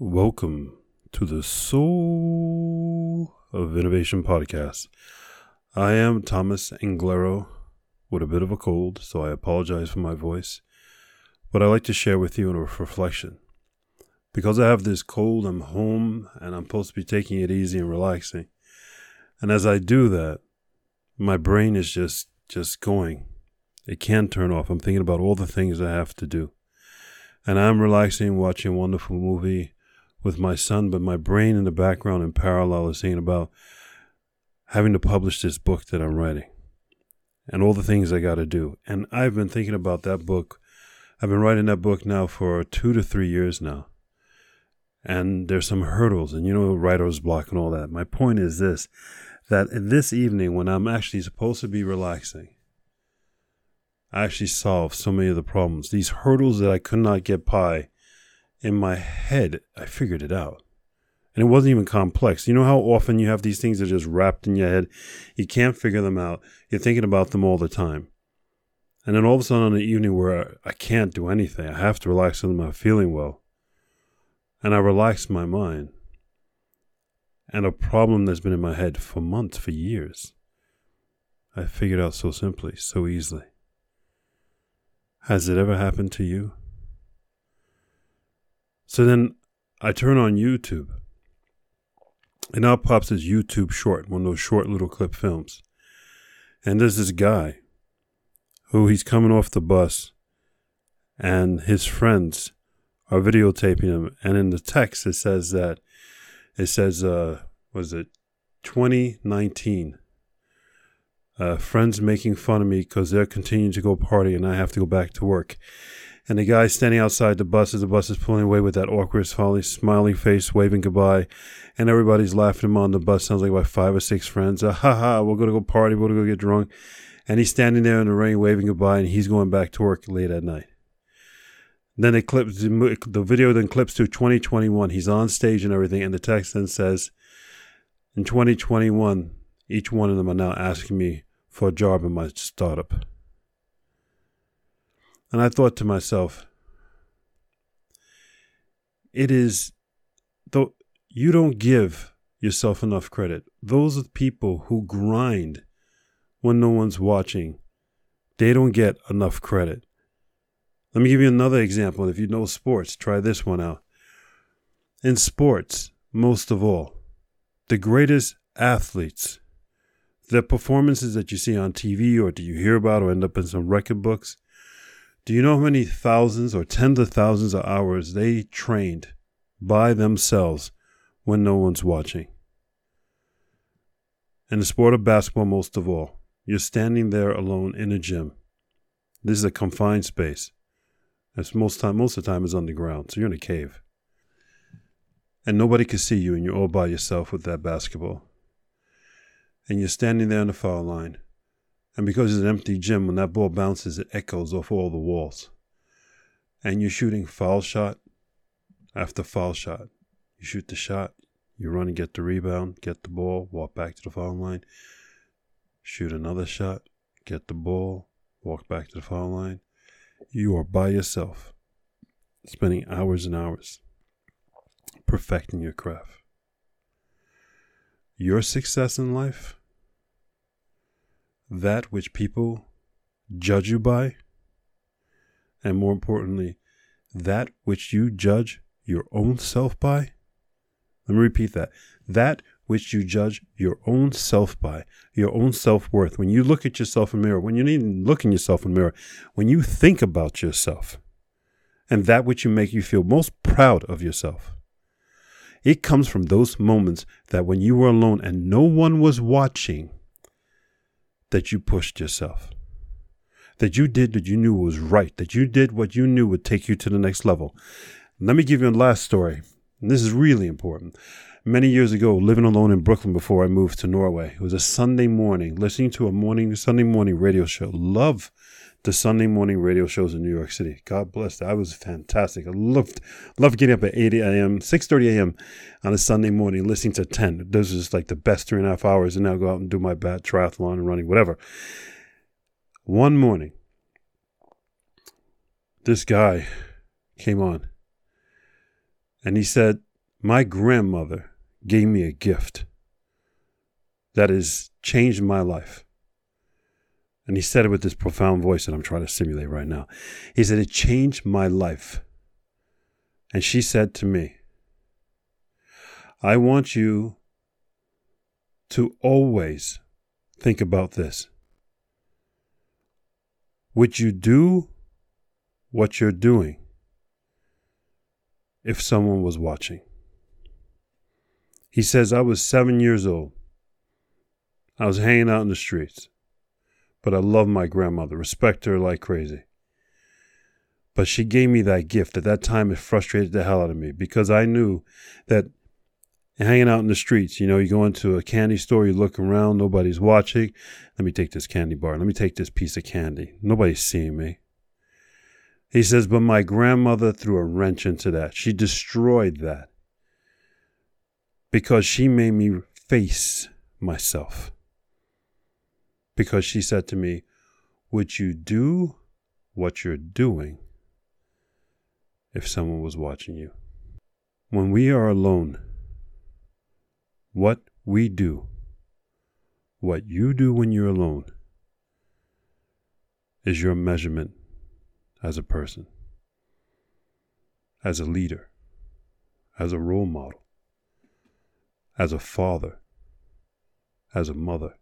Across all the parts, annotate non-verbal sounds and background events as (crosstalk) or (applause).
Welcome to the Soul of Innovation podcast. I am Thomas Anglero with a bit of a cold, so I apologize for my voice. But I like to share with you a reflection. Because I have this cold, I'm home and I'm supposed to be taking it easy and relaxing. And as I do that, my brain is just just going. It can't turn off. I'm thinking about all the things I have to do. And I'm relaxing, watching a wonderful movie with my son, but my brain in the background in parallel is thinking about having to publish this book that I'm writing and all the things I got to do. And I've been thinking about that book. I've been writing that book now for two to three years now. And there's some hurdles, and you know, writer's block and all that. My point is this that this evening, when I'm actually supposed to be relaxing, I actually solved so many of the problems. These hurdles that I could not get by in my head, I figured it out. And it wasn't even complex. You know how often you have these things that are just wrapped in your head? You can't figure them out. You're thinking about them all the time. And then all of a sudden on the evening where I can't do anything, I have to relax and I'm feeling well. And I relax my mind. And a problem that's been in my head for months, for years, I figured out so simply, so easily. Has it ever happened to you? So then I turn on YouTube. And now pops this YouTube short, one of those short little clip films. And there's this guy who he's coming off the bus and his friends are videotaping him. And in the text, it says that, it says, uh, was it 2019? Uh, friends making fun of me because they're continuing to go party and I have to go back to work and the guy standing outside the bus as the bus is pulling away with that awkward, smiling face, waving goodbye, and everybody's laughing him on the bus. Sounds like about five or six friends. Uh, ha ha, we're gonna go party, we're gonna go get drunk, and he's standing there in the rain, waving goodbye, and he's going back to work late at night. Then it clips the video then clips to 2021. He's on stage and everything, and the text then says, "In 2021, each one of them are now asking me for a job in my startup." And I thought to myself, it is, though you don't give yourself enough credit. Those are the people who grind when no one's watching. They don't get enough credit. Let me give you another example. If you know sports, try this one out. In sports, most of all, the greatest athletes, the performances that you see on TV or do you hear about or end up in some record books, do you know how many thousands or tens of thousands of hours they trained by themselves when no one's watching? In the sport of basketball, most of all, you're standing there alone in a gym. This is a confined space. As most time, most of the time is underground, so you're in a cave, and nobody can see you, and you're all by yourself with that basketball. And you're standing there on the foul line, and because it's an empty gym, when that ball bounces, it echoes off all the walls. And you're shooting foul shot after foul shot. You shoot the shot, you run and get the rebound, get the ball, walk back to the foul line, shoot another shot, get the ball, walk back to the foul line. You are by yourself, spending hours and hours perfecting your craft. Your success in life that which people judge you by, and more importantly, that which you judge your own self by. Let me repeat that. That which you judge your own self by, your own self worth. When you look at yourself in the mirror, when you need to look in yourself in the mirror, when you think about yourself, and that which you make you feel most proud of yourself. It comes from those moments that when you were alone and no one was watching, that you pushed yourself, that you did what you knew was right, that you did what you knew would take you to the next level. Let me give you a last story. This is really important. Many years ago, living alone in Brooklyn before I moved to Norway, it was a Sunday morning, listening to a morning Sunday morning radio show. Love the Sunday morning radio shows in New York City. God bless. That was fantastic. I loved loved getting up at 8 a.m., 6.30 a.m. on a Sunday morning, listening to 10. Those just like the best three and a half hours. And now go out and do my bat triathlon and running, whatever. One morning, this guy came on and he said My grandmother gave me a gift that has changed my life. And he said it with this profound voice that I'm trying to simulate right now. He said, It changed my life. And she said to me, I want you to always think about this. Would you do what you're doing if someone was watching? He says, I was seven years old. I was hanging out in the streets, but I love my grandmother, respect her like crazy. But she gave me that gift. At that time, it frustrated the hell out of me because I knew that hanging out in the streets, you know, you go into a candy store, you look around, nobody's watching. Let me take this candy bar. Let me take this piece of candy. Nobody's seeing me. He says, but my grandmother threw a wrench into that. She destroyed that because she made me face myself. Because she said to me, Would you do what you're doing if someone was watching you? When we are alone, what we do, what you do when you're alone, is your measurement as a person, as a leader, as a role model as a father, as a mother,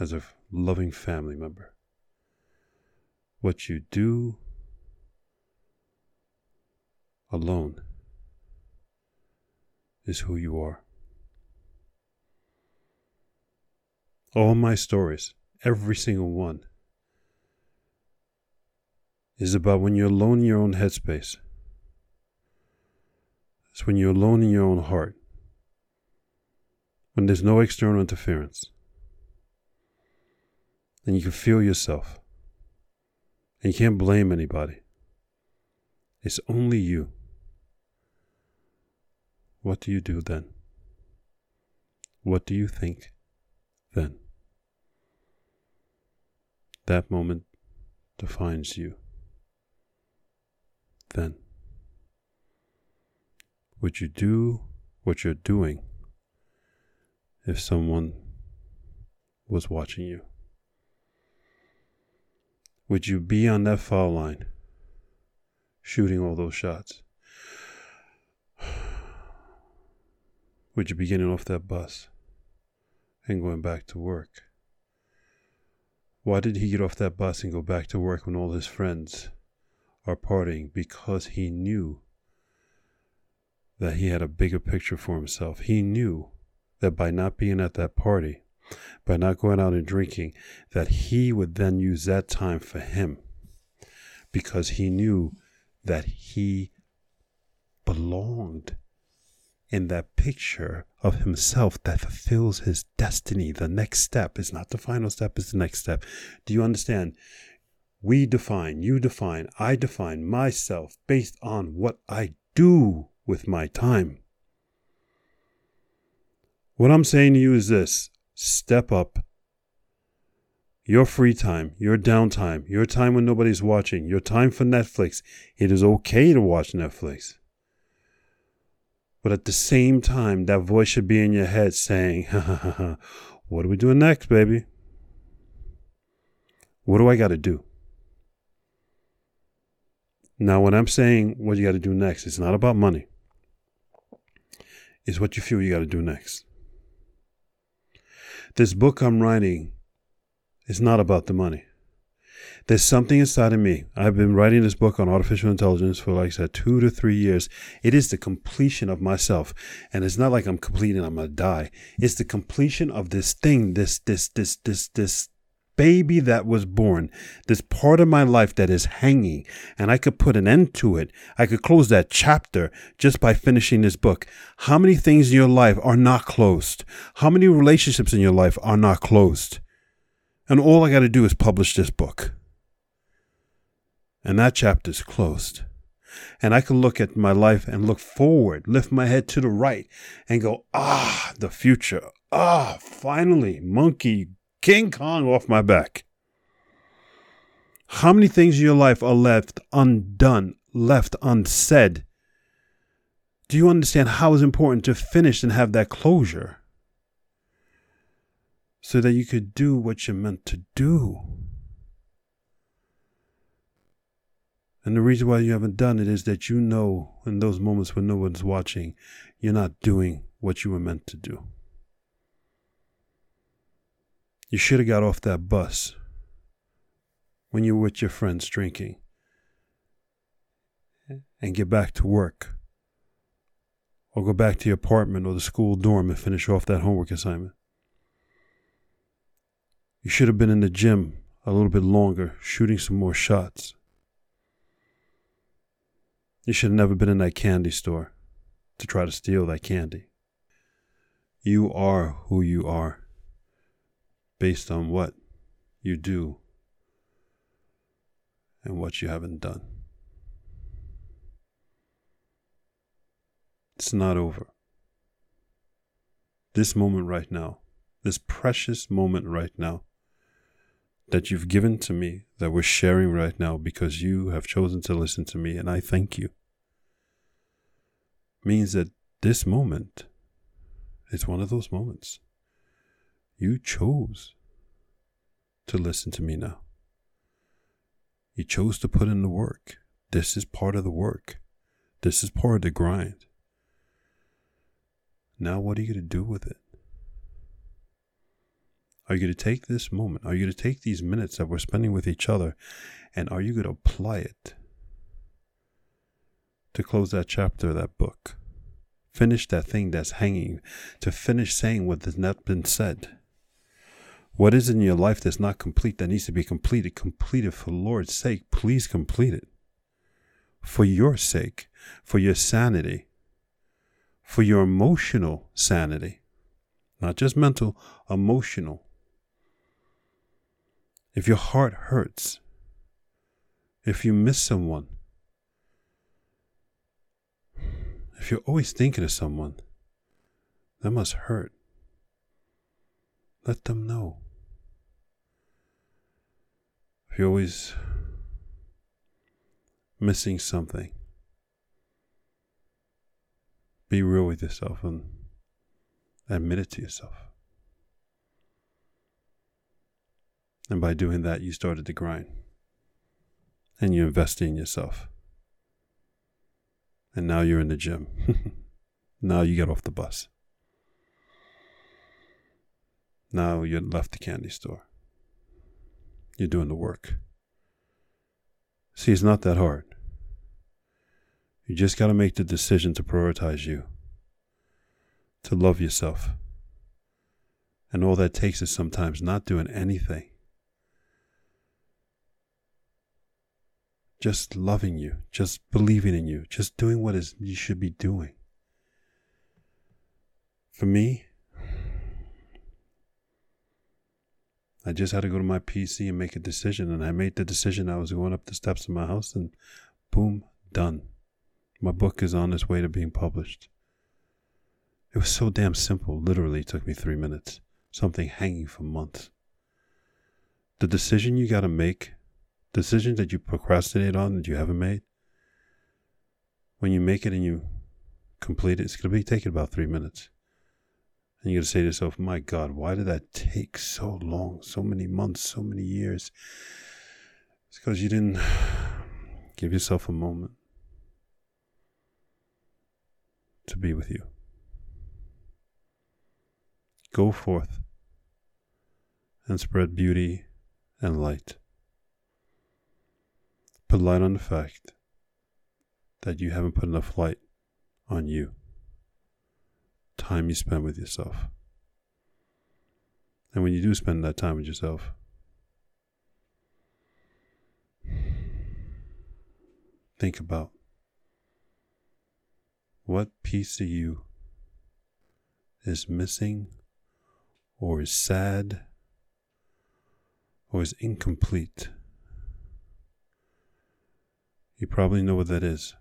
as a loving family member. What you do alone is who you are. All my stories, every single one, is about when you're alone in your own headspace it's when you're alone in your own heart, when there's no external interference, and you can feel yourself, and you can't blame anybody. It's only you. What do you do then? What do you think then? That moment defines you. Then. Would you do what you're doing if someone was watching you? Would you be on that foul line shooting all those shots? (sighs) Would you be getting off that bus and going back to work? Why did he get off that bus and go back to work when all his friends are partying? Because he knew that he had a bigger picture for himself. He knew that by not being at that party, by not going out and drinking, that he would then use that time for him because he knew that he belonged in that picture of himself that fulfills his destiny. The next step is not the final step, is the next step. Do you understand? We define, you define, I define myself based on what I do with my time. What I'm saying to you is this step up. Your free time, your downtime, your time when nobody's watching, your time for Netflix. It is okay to watch Netflix. But at the same time, that voice should be in your head saying, (laughs) What are we doing next, baby? What do I got to do? Now, when I'm saying what you got to do next, it's not about money it's what you feel you got to do next. This book I'm writing is not about the money. There's something inside of me. I've been writing this book on artificial intelligence for, like I said, two to three years. It is the completion of myself. And it's not like I'm completing, I'm to die. It's the completion of this thing, this, this, this, this, this baby that was born, this part of my life that is hanging, and I could put an end to it. I could close that chapter just by finishing this book. How many things in your life are not closed? How many relationships in your life are not closed? And all I got to do is publish this book. And that chapter is closed. And I can look at my life and look forward, lift my head to the right, and go, ah, the future. Ah, finally, monkey King Kong off my back. How many things in your life are left undone, left unsaid? Do you understand how it's important to finish and have that closure? So that you could do what you're meant to do. And the reason why you haven't done it is that you know in those moments when no one's watching, you're not doing what you were meant to do. You should have got off that bus when you were with your friends drinking and get back to work or go back to your apartment or the school dorm and finish off that homework assignment. You should have been in the gym a little bit longer, shooting some more shots. You should have never been in that candy store to try to steal that candy. You are who you are based on what you do and what you haven't done. It's not over. This moment right now, this precious moment right now, that you've given to me, that we're sharing right now because you have chosen to listen to me, and I thank you, means that this moment is one of those moments. You chose to listen to me now. You chose to put in the work. This is part of the work. This is part of the grind. Now, what are you going to do with it? Are you going to take this moment? Are you going to take these minutes that we're spending with each other and are you going to apply it to close that chapter of that book? Finish that thing that's hanging, to finish saying what has not been said. What is in your life that's not complete that needs to be completed? Complete it for Lord's sake. Please complete it. For your sake, for your sanity, for your emotional sanity, not just mental, emotional. If your heart hurts, if you miss someone, if you're always thinking of someone, that must hurt. Let them know. You're always missing something, be real with yourself and admit it to yourself. And by doing that, you started to grind. And you invested in yourself. And now you're in the gym. (laughs) now you get off the bus. Now you left the candy store. You're doing the work. See, it's not that hard. You just got to make the decision to prioritize you, to love yourself. And all that takes is sometimes not doing anything. Just loving you, just believing in you, just doing what is you should be doing. For me, I just had to go to my PC and make a decision, and I made the decision. I was going up the steps of my house, and boom, done. My book is on its way to being published. It was so damn simple. Literally, took me three minutes. Something hanging for months. The decision you got to make, decisions that you procrastinate on that you haven't made, when you make it and you complete it, it's going to be taking about three minutes. And you're going to say to yourself, my God, why did that take so long, so many months, so many years? It's because you didn't (sighs) give yourself a moment to be with you. Go forth and spread beauty and light. Put light on the fact that you haven't put enough light on you. Time you spend with yourself. And when you do spend that time with yourself, think about what piece of you is missing or is sad or is incomplete? You probably know what that is.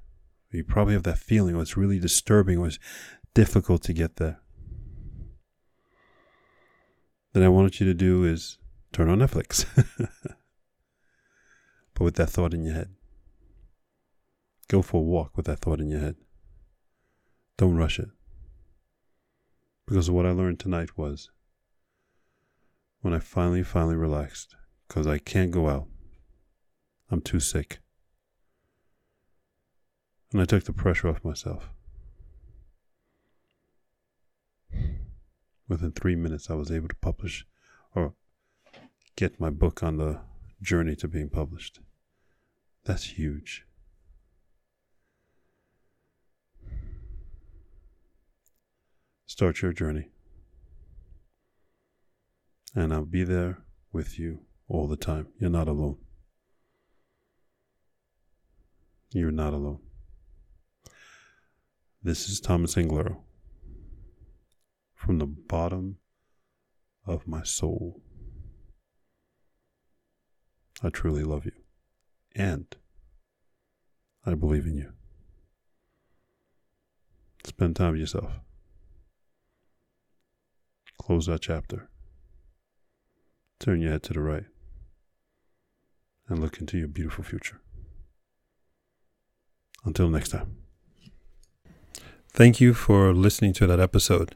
You probably have that feeling, it's really disturbing, it's difficult to get there. Then I want you to do is turn on Netflix. (laughs) but with that thought in your head. Go for a walk with that thought in your head. Don't rush it. Because what I learned tonight was when I finally, finally relaxed, because I can't go out, I'm too sick. And I took the pressure off myself. Within three minutes, I was able to publish or get my book on the journey to being published. That's huge. Start your journey. And I'll be there with you all the time. You're not alone. You're not alone. This is Thomas Anglero. From the bottom of my soul, I truly love you. And I believe in you. Spend time with yourself. Close that chapter. Turn your head to the right and look into your beautiful future. Until next time. Thank you for listening to that episode.